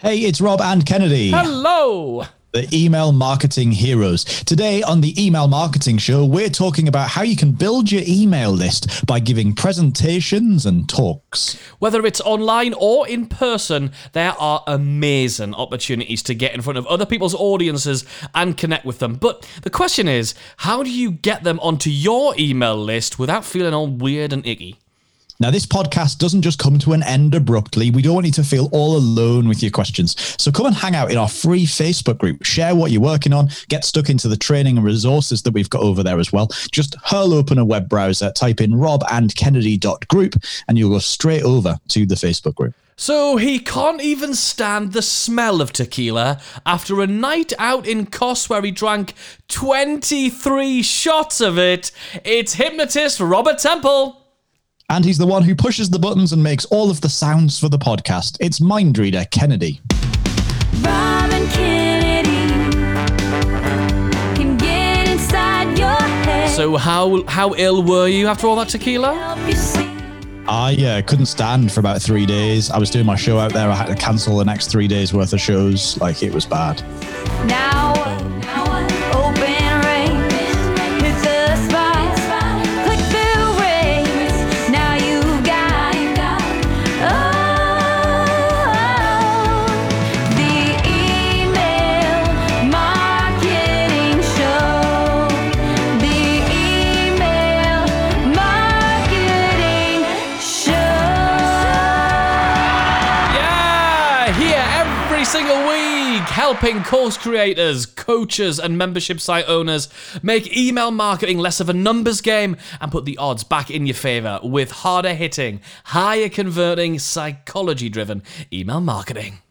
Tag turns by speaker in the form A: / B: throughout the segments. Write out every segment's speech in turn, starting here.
A: Hey, it's Rob and Kennedy.
B: Hello.
A: The email marketing heroes. Today on the email marketing show, we're talking about how you can build your email list by giving presentations and talks.
B: Whether it's online or in person, there are amazing opportunities to get in front of other people's audiences and connect with them. But the question is, how do you get them onto your email list without feeling all weird and icky?
A: Now, this podcast doesn't just come to an end abruptly. We don't want you to feel all alone with your questions. So come and hang out in our free Facebook group. Share what you're working on. Get stuck into the training and resources that we've got over there as well. Just hurl open a web browser, type in robandkennedy.group, and you'll go straight over to the Facebook group.
B: So he can't even stand the smell of tequila after a night out in Kos where he drank 23 shots of it. It's hypnotist Robert Temple.
A: And he's the one who pushes the buttons and makes all of the sounds for the podcast. It's Mindreader Kennedy.
C: Rob Kennedy can get inside your head.
B: So how how ill were you after all that tequila?
C: help you.
A: I uh, couldn't stand for about three days. I was doing my show out there. I had to cancel the next three days worth of shows. Like it was bad.
C: Now,
B: helping course creators, coaches, and membership site owners make email marketing less of a numbers game and put the odds back in your favor with harder hitting, higher converting, psychology driven email marketing.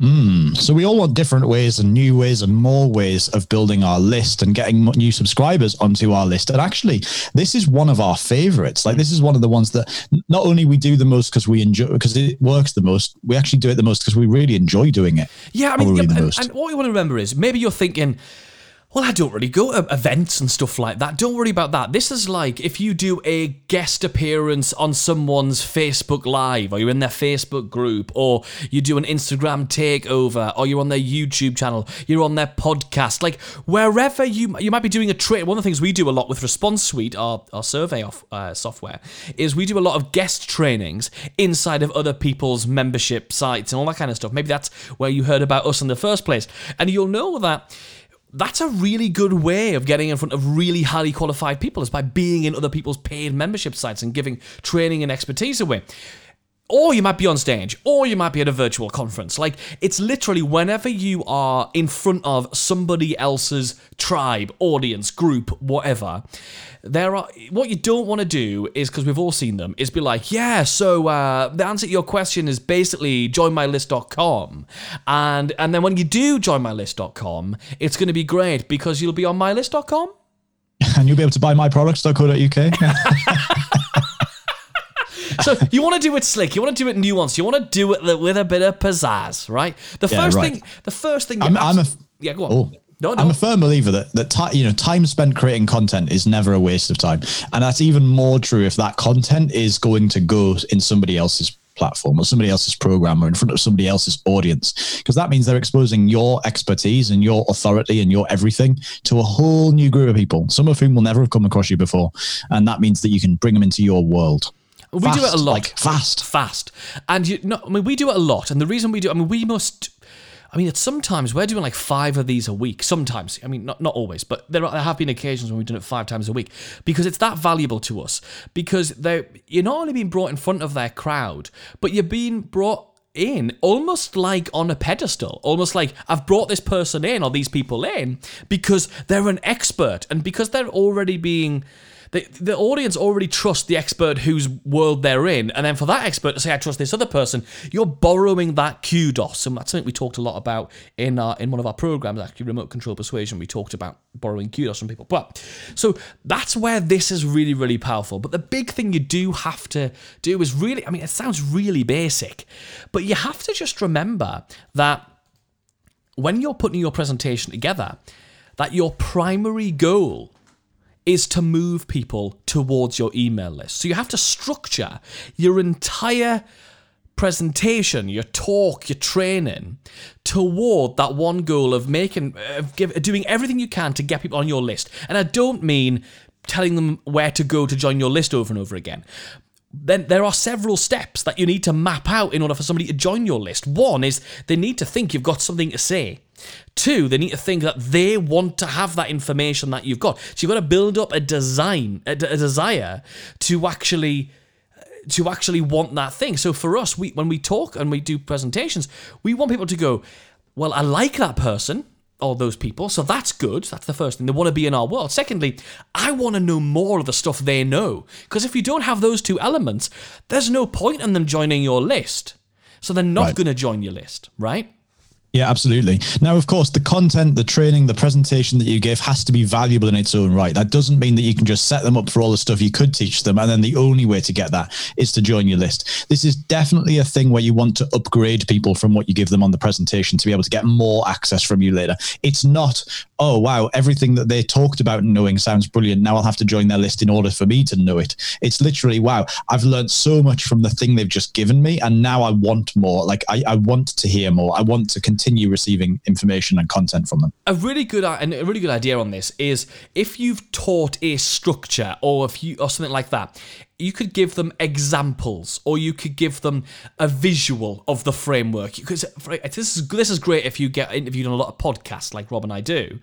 B: Hmm.
A: So we all want different ways and new ways and more ways of building our list and getting new subscribers onto our list. And actually, this is one of our favorites. Like this is one of the ones that not only we do the most because we enjoy because it works the most, we actually do it the most because we really enjoy doing it.
B: Yeah, I mean, yeah, and, and what you want to remember is maybe you're thinking, well, I don't really go to events and stuff like that. Don't worry about that. This is like if you do a guest appearance on someone's Facebook Live, or you're in their Facebook group, or you do an Instagram takeover, or you're on their YouTube channel, you're on their podcast, like wherever you you might be doing a trade. One of the things we do a lot with Response Suite, our, our survey of uh, software, is we do a lot of guest trainings inside of other people's membership sites and all that kind of stuff. Maybe that's where you heard about us in the first place, and you'll know that that's a really good way of getting in front of really highly qualified people is by being in other people's paid membership sites and giving training and expertise away. Or you might be on stage, or you might be at a virtual conference. Like, it's literally whenever you are in front of somebody else's tribe, audience, group, whatever, there are what you don't want to do is because we've all seen them is be like yeah so uh, the answer to your question is basically joinmylist.com and and then when you do joinmylist.com it's going to be great because you'll be on mylist.com
A: And you'll be able to buy myproducts.co.uk.
B: so you want to do it slick you want to do it nuanced you want to do it with a bit of pizzazz right? The
A: Yeah,
B: first
A: right.
B: thing the first thing
A: I'm, I'm a
B: yeah go on.
A: Oh.
B: no no.
A: I'm a firm believer that that ti- you know time spent creating content is never a waste of time, and that's even more true if that content is going to go in somebody else's platform or somebody else's program or in front of somebody else's audience. Because that means they're exposing your expertise and your authority and your everything to a whole new group of people some of whom will never have come across you before. And that means that you can bring them into your world
B: We do it a lot.
A: like fast
B: Fast. And you no, I mean we do it a lot. And the reason we do I mean we must I mean it's sometimes we're doing like five of these a week. Sometimes. I mean not not always, but there, are, there have been occasions when we've done it five times a week. Because it's that valuable to us. Because they you're not only being brought in front of their crowd, but you're being brought in almost like on a pedestal almost like i've brought this person in or these people in because they're an expert and because they're already being the, the audience already trust the expert whose world they're in, and then for that expert to say, "I trust this other person," you're borrowing that kudos, and that's something we talked a lot about in our, in one of our programs, actually, remote control persuasion. We talked about borrowing kudos from people, but so that's where this is really, really powerful. But the big thing you do have to do is really, I mean, it sounds really basic, but you have to just remember that when you're putting your presentation together, that your primary goal is to move people towards your email list. So you have to structure your entire presentation, your talk, your training toward that one goal of making, of give, doing everything you can to get people on your list. And I don't mean telling them where to go to join your list over and over again. Then there are several steps that you need to map out in order for somebody to join your list. One is they need to think you've got something to say. Two, they need to think that they want to have that information that you've got. So you've got to build up a design, a, desire to actually uh, to actually want that thing. So for us, we when we talk and we do presentations, we want people to go, well, I like that person or those people, so that's good. That's the first thing. They want to be in our world. Secondly, I want to know more of the stuff they know. Because if you don't have those two elements, there's no point in them joining your list. So they're not
A: Right.
B: going to join your list, right?
A: Yeah, absolutely. Now, of course, the content, the training, the presentation that you give has to be valuable in its own right. That doesn't mean that you can just set them up for all the stuff you could teach them. And then the only way to get that is to join your list. This is definitely a thing where you want to upgrade people from what you give them on the presentation to be able to get more access from you later. It's not, oh, wow, everything that they talked about knowing sounds brilliant. Now I'll have to join their list in order for me to know it. It's literally, wow, I've learned so much from the thing they've just given me. And now I want more. Like, I, I want to hear more. I want to continue receiving information and content from them.
B: a really good uh, and a really good idea on this is if you've taught a structure or if you or something like that you could give them examples or you could give them a visual of the framework. Because this is this is great if you get interviewed on a lot of podcasts like Rob and I do.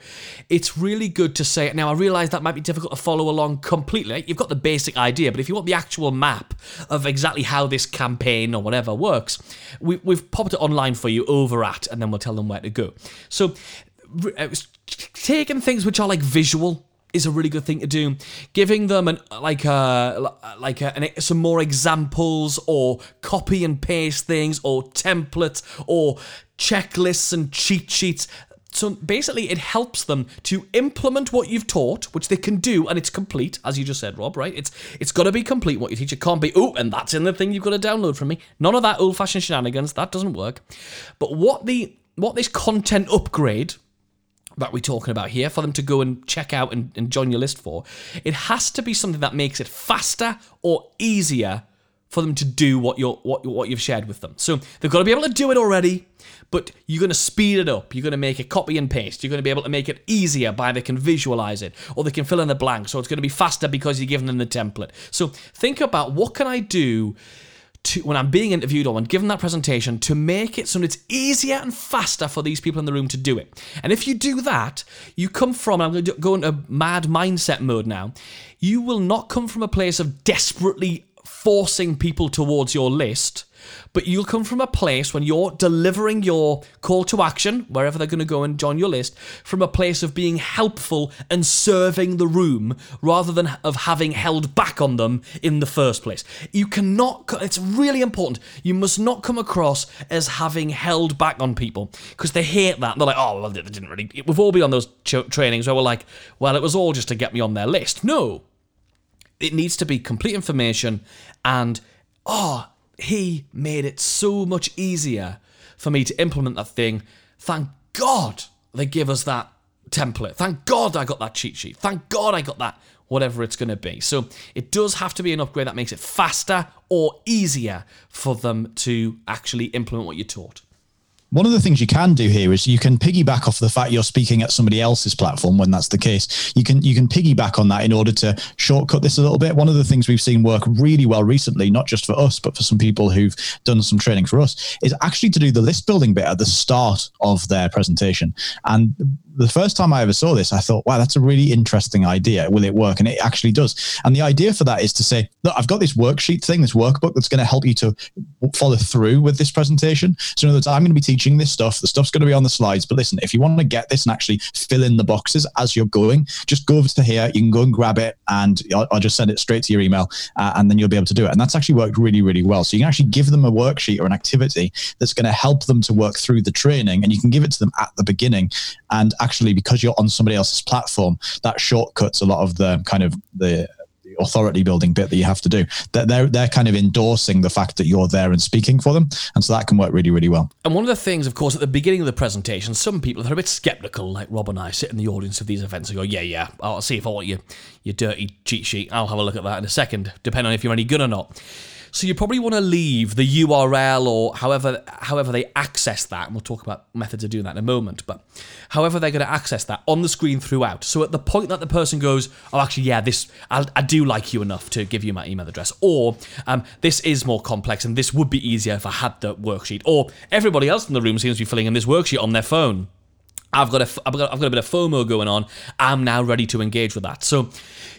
B: It's really good to say now I realize that might be difficult to follow along completely. You've got the basic idea but if you want the actual map of exactly how this campaign or whatever works we, we've popped it online for you over at and then we'll tell them where to go. So uh, taking things which are like visual is a really good thing to do. Giving them an like a like a, an, some more examples or copy and paste things or templates or checklists and cheat sheets. So basically, it helps them to implement what you've taught, which they can do, and it's complete, as you just said, Rob. Right? It's it's got to be complete. What you teach, it can't be. Oh, and that's in the thing you've got to download from me. None of that old-fashioned shenanigans. That doesn't work. But what the what this content upgrade that we're talking about here for them to go and check out and, and join your list for, it has to be something that makes it faster or easier for them to do what you're what what you've shared with them. So they've got to be able to do it already, but you're going to speed it up. You're going to make it copy and paste. You're going to be able to make it easier by they can visualize it or they can fill in the blanks. So it's going to be faster because you're giving them the template. So think about what can I do to when I'm being interviewed or when given that presentation to make it so that it's easier and faster for these people in the room to do it. And if you do that, you come from I'm going to go into mad mindset mode now. You will not come from a place of desperately forcing people towards your list, but you'll come from a place when you're delivering your call to action, wherever they're going to go and join your list, from a place of being helpful and serving the room rather than of having held back on them in the first place. You cannot, it's really important, you must not come across as having held back on people because they hate that. They're like, oh, well, they didn't really. We've all been on those trainings where we're like, well, it was all just to get me on their list. No, it needs to be complete information and oh he made it so much easier for me to implement that thing. Thank god they give us that template. Thank god i got that cheat sheet. Thank god i got that whatever it's going to be. So it does have to be an upgrade that makes it faster or easier for them to actually implement what you taught
A: One of the things you can do here is you can piggyback off the fact you're speaking at somebody else's platform when that's the case. You can you can piggyback on that in order to shortcut this a little bit. One of the things we've seen work really well recently, not just for us, but for some people who've done some training for us, is actually to do the list building bit at the start of their presentation. And the first time I ever saw this, I thought, wow, that's a really interesting idea. Will it work? And it actually does. And the idea for that is to say, look, I've got this worksheet thing, this workbook that's going to help you to follow through with this presentation. So in other words, I'm going to be teaching this stuff. The stuff's going to be on the slides. But listen, if you want to get this and actually fill in the boxes as you're going, just go over to here. You can go and grab it, and I'll, I'll just send it straight to your email, uh, and then you'll be able to do it. And that's actually worked really, really well. So you can actually give them a worksheet or an activity that's going to help them to work through the training, and you can give it to them at the beginning. And actually, because you're on somebody else's platform, that shortcuts a lot of the kind of the authority building bit that you have to do. They're, they're they're kind of endorsing the fact that you're there and speaking for them, and so that can work really, really well.
B: And one of the things, of course, at the beginning of the presentation, some people are a bit skeptical, like Rob and I sit in the audience of these events and go, yeah, yeah, I'll see if I want your, your dirty cheat sheet. I'll have a look at that in a second, depending on if you're any good or not. So you probably want to leave the URL or however however they access that, and we'll talk about methods of doing that in a moment. But however they're going to access that on the screen throughout. So at the point that the person goes, "Oh, actually, yeah, this I, I do like you enough to give you my email address," or um, "This is more complex and this would be easier if I had the worksheet," or everybody else in the room seems to be filling in this worksheet on their phone. I've got a I've got, I've got a bit of FOMO going on. I'm now ready to engage with that. So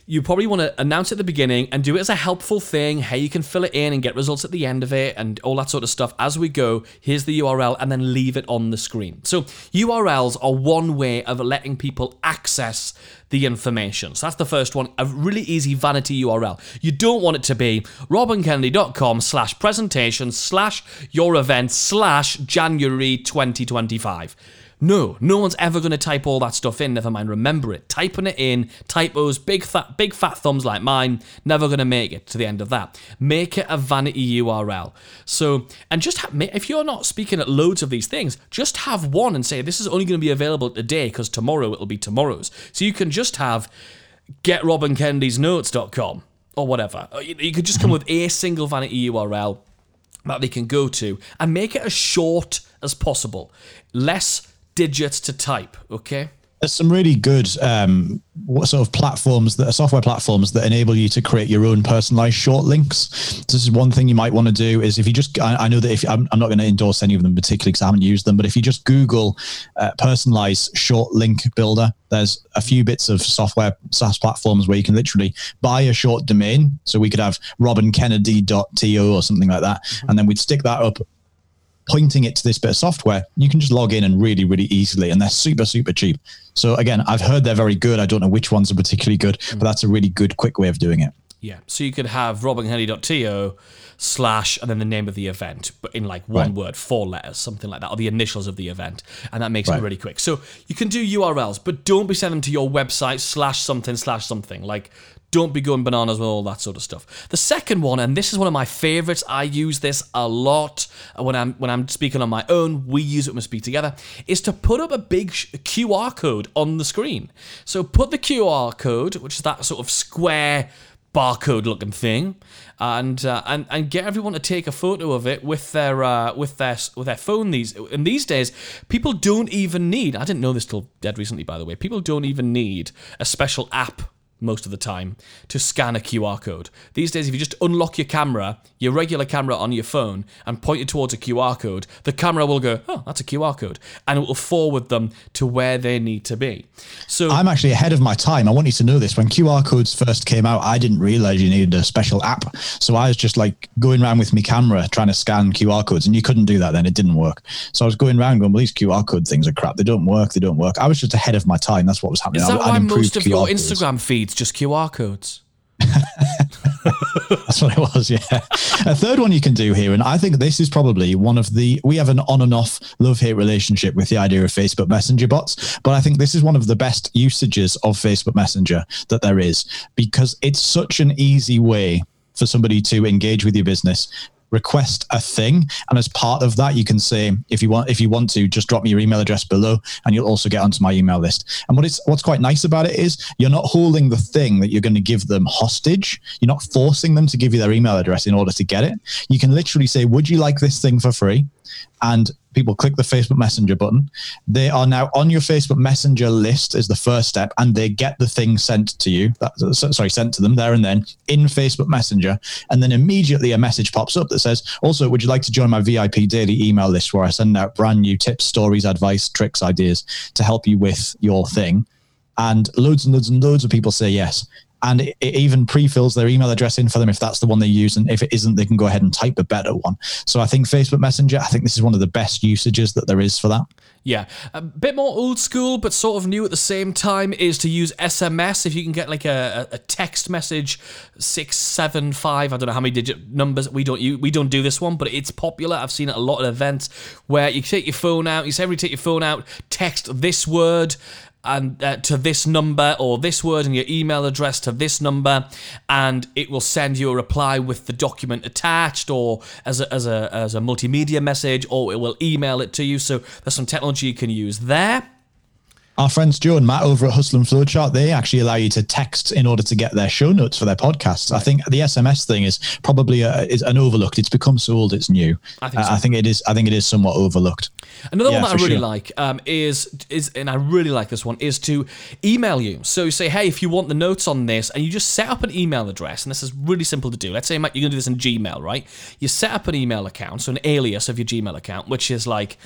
B: you probably want to announce at the beginning and do it as a helpful thing. Hey, you can fill it in and get results at the end of it and all that sort of stuff as we go. Here's the URL and then leave it on the screen. So URLs are one way of letting people access the information. So that's the first one, a really easy vanity URL. You don't want it to be robandkennedy.com slash presentation slash your event slash January 2025. No, no one's ever going to type all that stuff in, never mind remember it. Typing it in, typos, big fat, big fat thumbs like mine, never going to make it to the end of that. Make it a vanity URL. So, and just have, if you're not speaking at loads of these things, just have one and say, this is only going to be available today because tomorrow it'll be tomorrow's. So you can just have getrobandkennedysnotes.com or whatever. Uh, you you could just come with a single vanity URL that they can go to and make it as short as possible. Less digits to type, okay?
A: There's some really good um, what sort of platforms that are software platforms that enable you to create your own personalized short links. So this is one thing you might want to do is if you just I, I know that if I'm, I'm not going to endorse any of them particularly because I haven't used them, but if you just Google uh, personalized short link builder, there's a few bits of software SaaS platforms where you can literally buy a short domain. So we could have robandkennedy.to or something like that, and then we'd stick that up pointing it to this bit of software, you can just log in and really, really easily, and they're super, super cheap. So again, I've heard they're very good. I don't know which ones are particularly good, but that's a really good, quick way of doing it.
B: Yeah. So you could have robandkennedy.to slash and then the name of the event, but in like one
A: Right.
B: word, four letters, something like that, or the initials of the event. And that makes it really quick. So you can do URLs, but don't be sending them to your website slash something slash something. Like don't be going bananas with all that sort of stuff. The second one, and this is one of my favorites, I use this a lot when I'm when I'm speaking on my own. We use it when we speak together. Is to put up a big QR code on the screen. So put the QR code, which is that sort of square barcode looking thing and uh, and and get everyone to take a photo of it with their uh, with their with their phone these and these days people don't even need I didn't know this till dead recently by the way people don't even need a special app most of the time to scan a QR code. These days, if you just unlock your camera, your regular camera on your phone, and point it towards a QR code, the camera will go, oh, that's a QR code, and it will forward them to where they need to be. So
A: I'm actually ahead of my time. I want you to know this. When QR codes first came out, I didn't realize you needed a special app. So I was just like going around with my camera trying to scan QR codes, and you couldn't do that then. It didn't work. So I was going around going, well, these QR code things are crap. They don't work. They don't work. I was just ahead of my time. That's what was happening.
B: is that
A: I-
B: why most of your
A: codes.
B: Instagram feeds just QR codes?
A: That's what it was. Yeah. a third one you can do here, and I think this is probably one of the. We have an on and off love hate relationship with the idea of Facebook Messenger bots, but I think this is one of the best usages of Facebook Messenger that there is because it's such an easy way for somebody to engage with your business request a thing. And as part of that you can say if you want if you want to just drop me your email address below and you'll also get onto my email list. And what is what's quite nice about it is you're not holding the thing that you're going to give them hostage. You're not forcing them to give you their email address in order to get it. You can literally say would you like this thing for free? And people click the Facebook Messenger button. They are now on your Facebook Messenger list is the first step, and they get the thing sent to you. That, sorry, sent to them there and then in Facebook Messenger, and then immediately a message pops up that says, "Also, would you like to join my VIP daily email list where I send out brand new tips, stories, advice, tricks, ideas to help you with your thing?" And loads and loads and loads of people say yes. And it, it even pre-fills their email address in for them if that's the one they use. And if it isn't, they can go ahead and type a better one. So I think Facebook Messenger, I think this is one of the best usages that there is for that.
B: Yeah, a bit more old school, but sort of new at the same time is to use SMS. If you can get like a, a text message, six, seven, five. I don't know how many digit numbers. We don't we don't do this one, but it's popular. I've seen it a lot at events where you take your phone out. You say, everybody take your phone out, text this word. And uh, to this number or this word and your email address to this number, and it will send you a reply with the document attached, or as a, as a as a multimedia message, or it will email it to you. So there's some technology you can use there.
A: Our friends Joe and Matt over at Hustle and Flowchart, they actually allow you to text in order to get their show notes for their podcasts. I think the SMS thing is probably a, is an overlooked. It's become so old, it's new.
B: I think
A: Uh. I think it is. I think it is somewhat overlooked.
B: Another
A: Yeah,
B: one that I really
A: sure.
B: like um, is is and I really like this one is to email you. So you say, hey, if you want the notes on this, and you just set up an email address, and this is really simple to do. Let's say Matt, you're gonna do this in Gmail, right? You set up an email account, so an alias of your Gmail account, which is like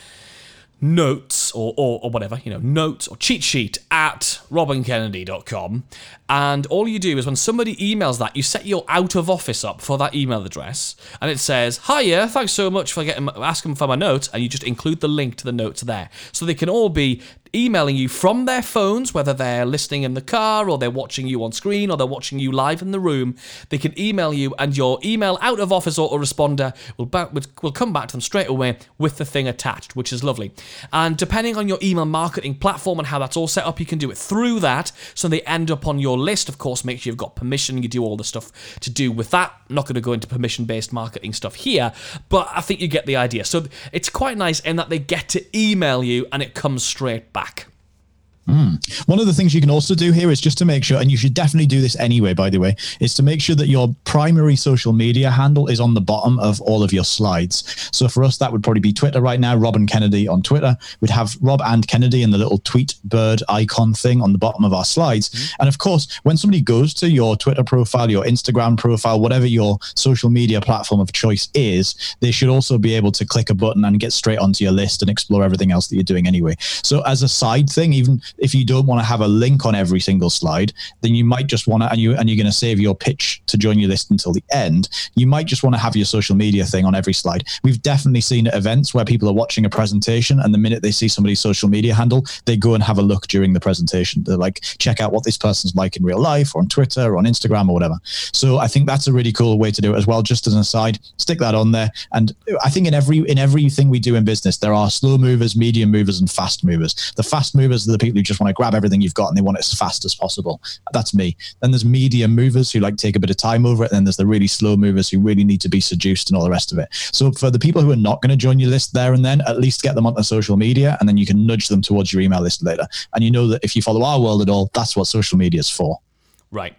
B: notes or, or, or whatever, you know, notes or cheat sheet at robandkennedy.com. And all you do is when somebody emails that, you set your out of office up for that email address and it says, Hiya, thanks so much for getting asking for my notes. And you just include the link to the notes there. So they can all be emailing you from their phones, whether they're listening in the car or they're watching you on screen or they're watching you live in the room. They can email you, and your email out of office autoresponder will back, will come back to them straight away with the thing attached, which is lovely. And depending on your email marketing platform and how that's all set up, you can do it through that. So they end up on your list. Of course, make sure you've got permission. You do all the stuff to do with that. I'm not going to go into permission based marketing stuff here, but I think you get the idea. So it's quite nice in that they get to email you and it comes straight back back. Hmm.
A: One of the things you can also do here is just to make sure, and you should definitely do this anyway, by the way, is to make sure that your primary social media handle is on the bottom of all of your slides. So for us, that would probably be Twitter right now, Rob and Kennedy on Twitter. We'd have Rob and Kennedy in the little tweet bird icon thing on the bottom of our slides. Mm-hmm. And of course, when somebody goes to your Twitter profile, your Instagram profile, whatever your social media platform of choice is, they should also be able to click a button and get straight onto your list and explore everything else that you're doing anyway. So as a side thing, even if you don't want to have a link on every single slide, then you might just want to, and you and you're going to save your pitch to join your list until the end. You might just want to have your social media thing on every slide. We've definitely seen at events where people are watching a presentation, and the minute they see somebody's social media handle, they go and have a look during the presentation. They're like, check out what this person's like in real life, or on Twitter, or on Instagram, or whatever. So I think that's a really cool way to do it as well. Just as an aside, stick that on there. And I think in every in everything we do in business, there are slow movers, medium movers, and fast movers. The fast movers are the people who just want to grab everything you've got and they want it as fast as possible. That's me. Then there's medium movers who like take a bit of time over it. And then there's the really slow movers who really need to be seduced and all the rest of it. So for the people who are not going to join your list there and then, at least get them onto social media and then you can nudge them towards your email list later. And you know that if you follow our world at all, that's what social media is for.
B: Right.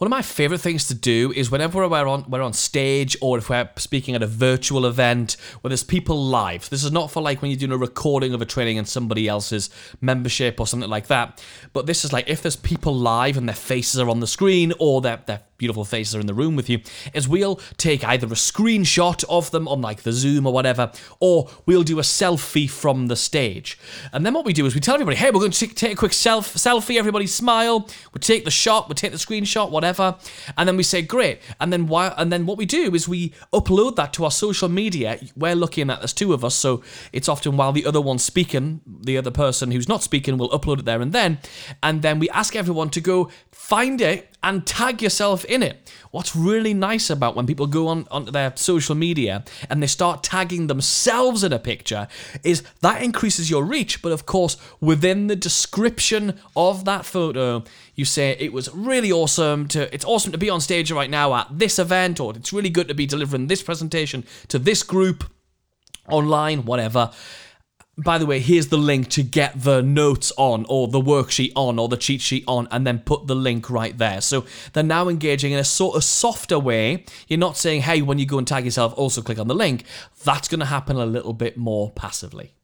B: One of my favorite things to do is whenever we're on we're on stage or if we're speaking at a virtual event where there's people live. This is not for like when you're doing a recording of a training and somebody else's membership or something like that. But this is like if there's people live and their faces are on the screen or their their beautiful faces are in the room with you, is we'll take either a screenshot of them on like the Zoom or whatever, or we'll do a selfie from the stage. And then what we do is we tell everybody, hey, we're going to take, a quick self selfie, everybody smile, we take the shot, we take the screenshot, whatever, and then we say, great. And then why and then what we do is we upload that to our social media. We're looking at there's two of us, so it's often while the other one's speaking, the other person who's not speaking will upload it there and then. And then we ask everyone to go find it and tag yourself in it. What's really nice about when people go on onto their social media and they start tagging themselves in a picture is that increases your reach. But of course, within the description of that photo, you say it was really awesome to it's awesome to be on stage right now at this event, or it's really good to be delivering this presentation to this group online, whatever. By the way, here's the link to get the notes on, or the worksheet on, or the cheat sheet on, and then put the link right there. So they're now engaging in a sort of softer way. You're not saying, hey, when you go and tag yourself, also click on the link. That's going to happen a little bit more passively.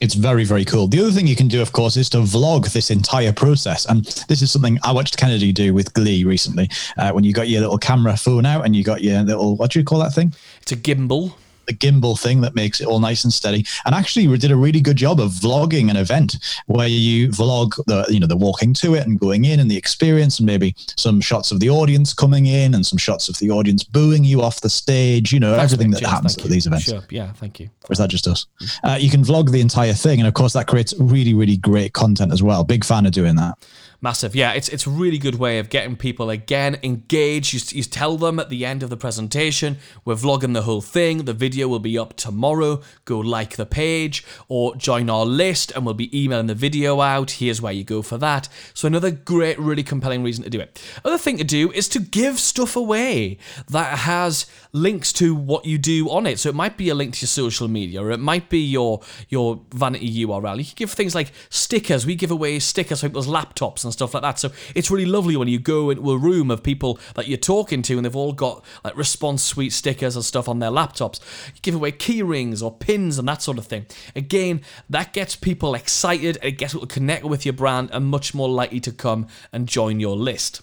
A: It's very, very cool. The other thing you can do, of course, is to vlog this entire process. And this is something I watched Kennedy do with Glee recently. Uh, when you got your little camera phone out and you got your little, what do you call that thing?
B: It's a gimbal.
A: The gimbal thing that makes it all nice and steady. And actually, we did a really good job of vlogging an event where you vlog the you know the walking to it and going in and the experience and maybe some shots of the audience coming in and some shots of the audience booing you off the stage. You know
B: Thanks,
A: everything that happens at
B: you.
A: these events.
B: Sure. Yeah, thank you.
A: Or is that just us? Uh, you can vlog the entire thing, and of course that creates really really great content as well. Big fan of doing that.
B: Massive, yeah. It's it's a really good way of getting people again engaged. You, you tell them at the end of the presentation, we're vlogging the whole thing. The video will be up tomorrow. Go like the page or join our list, and we'll be emailing the video out. Here's where you go for that. So another great, really compelling reason to do it. Other thing to do is to give stuff away that has links to what you do on it. So it might be a link to your social media, or it might be your your vanity URL. You can give things like stickers. We give away stickers for people's laptops and stuff like that. So it's really lovely when you go into a room of people that you're talking to and they've all got like response suite stickers and stuff on their laptops. You give away key rings or pins and that sort of thing. Again, that gets people excited, it gets people to connect with your brand and much more likely to come and join your list.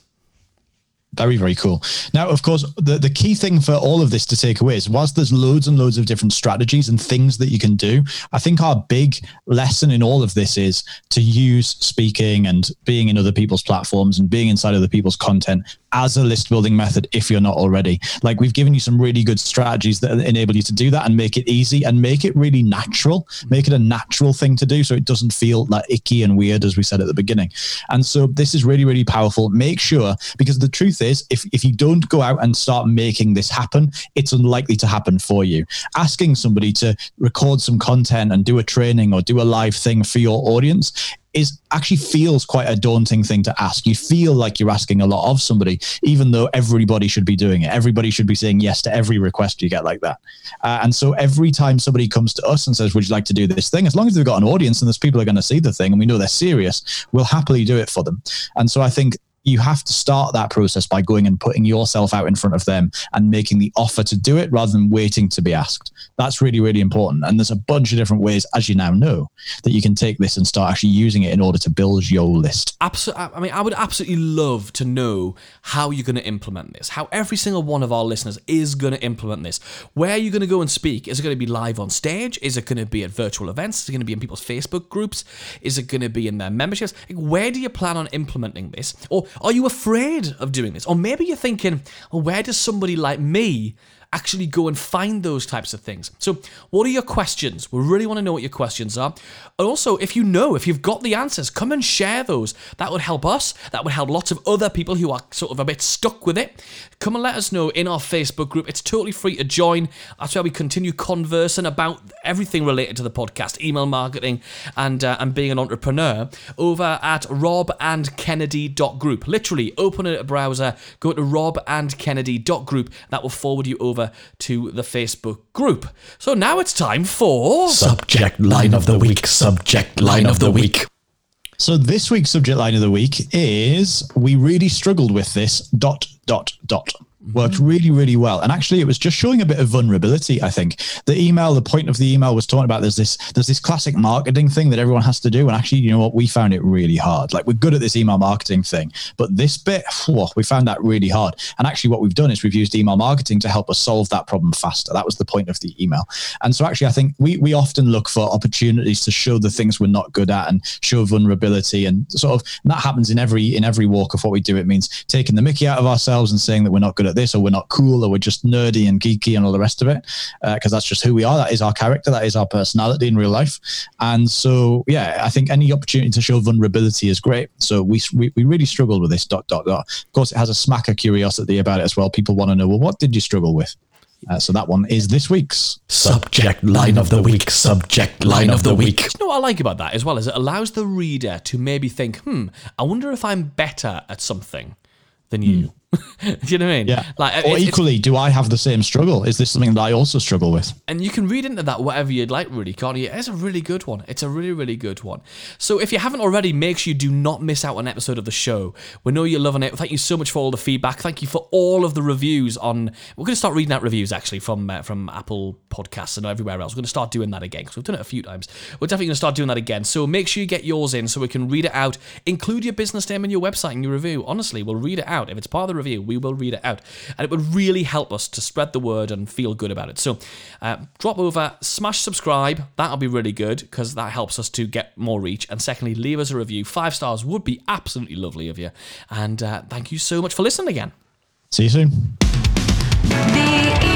A: Very, very cool. Now, of course, the, the key thing for all of this to take away is whilst there's loads and loads of different strategies and things that you can do, I think our big lesson in all of this is to use speaking and being in other people's platforms and being inside other people's content as a list building method if you're not already. Like we've given you some really good strategies that enable you to do that and make it easy and make it really natural, make it a natural thing to do so it doesn't feel like icky and weird as we said at the beginning. And so this is really, really powerful. Make sure because the truth is if, if you don't go out and start making this happen, it's unlikely to happen for you. Asking somebody to record some content and do a training or do a live thing for your audience is actually feels quite a daunting thing to ask. You feel like you're asking a lot of somebody, even though everybody should be doing it. Everybody should be saying yes to every request you get like that. Uh, and so every time somebody comes to us and says, "Would you like to do this thing?" As long as they've got an audience and there's people are going to see the thing and we know they're serious, we'll happily do it for them. And so I think you have to start that process by going and putting yourself out in front of them and making the offer to do it rather than waiting to be asked. That's really, really important. And there's a bunch of different ways, as you now know, that you can take this and start actually using it in order to build your list.
B: Absolutely. I mean, I would absolutely love to know how you're going to implement this. How every single one of our listeners is going to implement this. Where are you going to go and speak? Is it going to be live on stage? Is it going to be at virtual events? Is it going to be in people's Facebook groups? Is it going to be in their memberships? Where do you plan on implementing this? Or are you afraid of doing this? Or maybe you're thinking, well, where does somebody like me actually go and find those types of things. So, what are your questions? We really want to know what your questions are. And also, if you know, if you've got the answers, come and share those. That would help us. That would help lots of other people who are sort of a bit stuck with it. Come and let us know in our Facebook group. It's totally free to join. That's where we continue conversing about everything related to the podcast, email marketing, and uh, and being an entrepreneur over at robandkennedy.group. Literally, open a browser, go to robandkennedy.group. That will forward you over to the Facebook group. So now it's time for
D: Subject line of the week. Subject line of the week.
A: So this week's subject line of the week is we really struggled with this dot dot dot. Worked really, really well. And actually it was just showing a bit of vulnerability, I think. The email, the point of the email was talking about there's this there's this classic marketing thing that everyone has to do. And actually, you know what, we found it really hard. Like we're good at this email marketing thing, but this bit, we found that really hard. And actually what we've done is we've used email marketing to help us solve that problem faster. That was the point of the email. And so actually I think we we often look for opportunities to show the things we're not good at and show vulnerability and sort of and that happens in every in every walk of what we do. It means taking the mickey out of ourselves and saying that we're not good at this or we're not cool or we're just nerdy and geeky and all the rest of it because that's just who we are. That is our character. That is our personality in real life. And so yeah, I think any opportunity to show vulnerability is great. So we we, we really struggled with this dot dot dot. Of course, it has a smack of curiosity about it as well. People want to know well, what did you struggle with? Uh, so that one is this week's.
D: Subject line of the week. Subject line of the week.
B: You know what I like about that as well is it allows the reader to maybe think, hmm, I wonder if I'm better at something than you. Do you know what I mean?
A: Yeah.
B: Like,
A: or
B: it's- it's-
A: equally, do I have the same struggle? Is this something that I also struggle with?
B: and you can read into that whatever you'd like, really, can't you? It's a really good one. It's a really, really good one. So if you haven't already, make sure you do not miss out on an episode of the show. We know you're loving it. Thank you so much for all the feedback. Thank you for all of the reviews on. We're going to start reading out reviews actually from uh, from Apple Podcasts and everywhere else. We're going to start doing that again because we've done it a few times. We're definitely going to start doing that again. So make sure you get yours in so we can read it out. Include your business name in your website and your review. Honestly, we'll read it out. If it's part of the review, we will read it out. And it would really help us to spread the word and feel good about it. So uh, drop over, smash subscribe. That'll be really good because that helps us to get more reach. And secondly, leave us a review. Five stars would be absolutely lovely of you. And uh, thank you so much for listening again.
A: See you soon.
C: The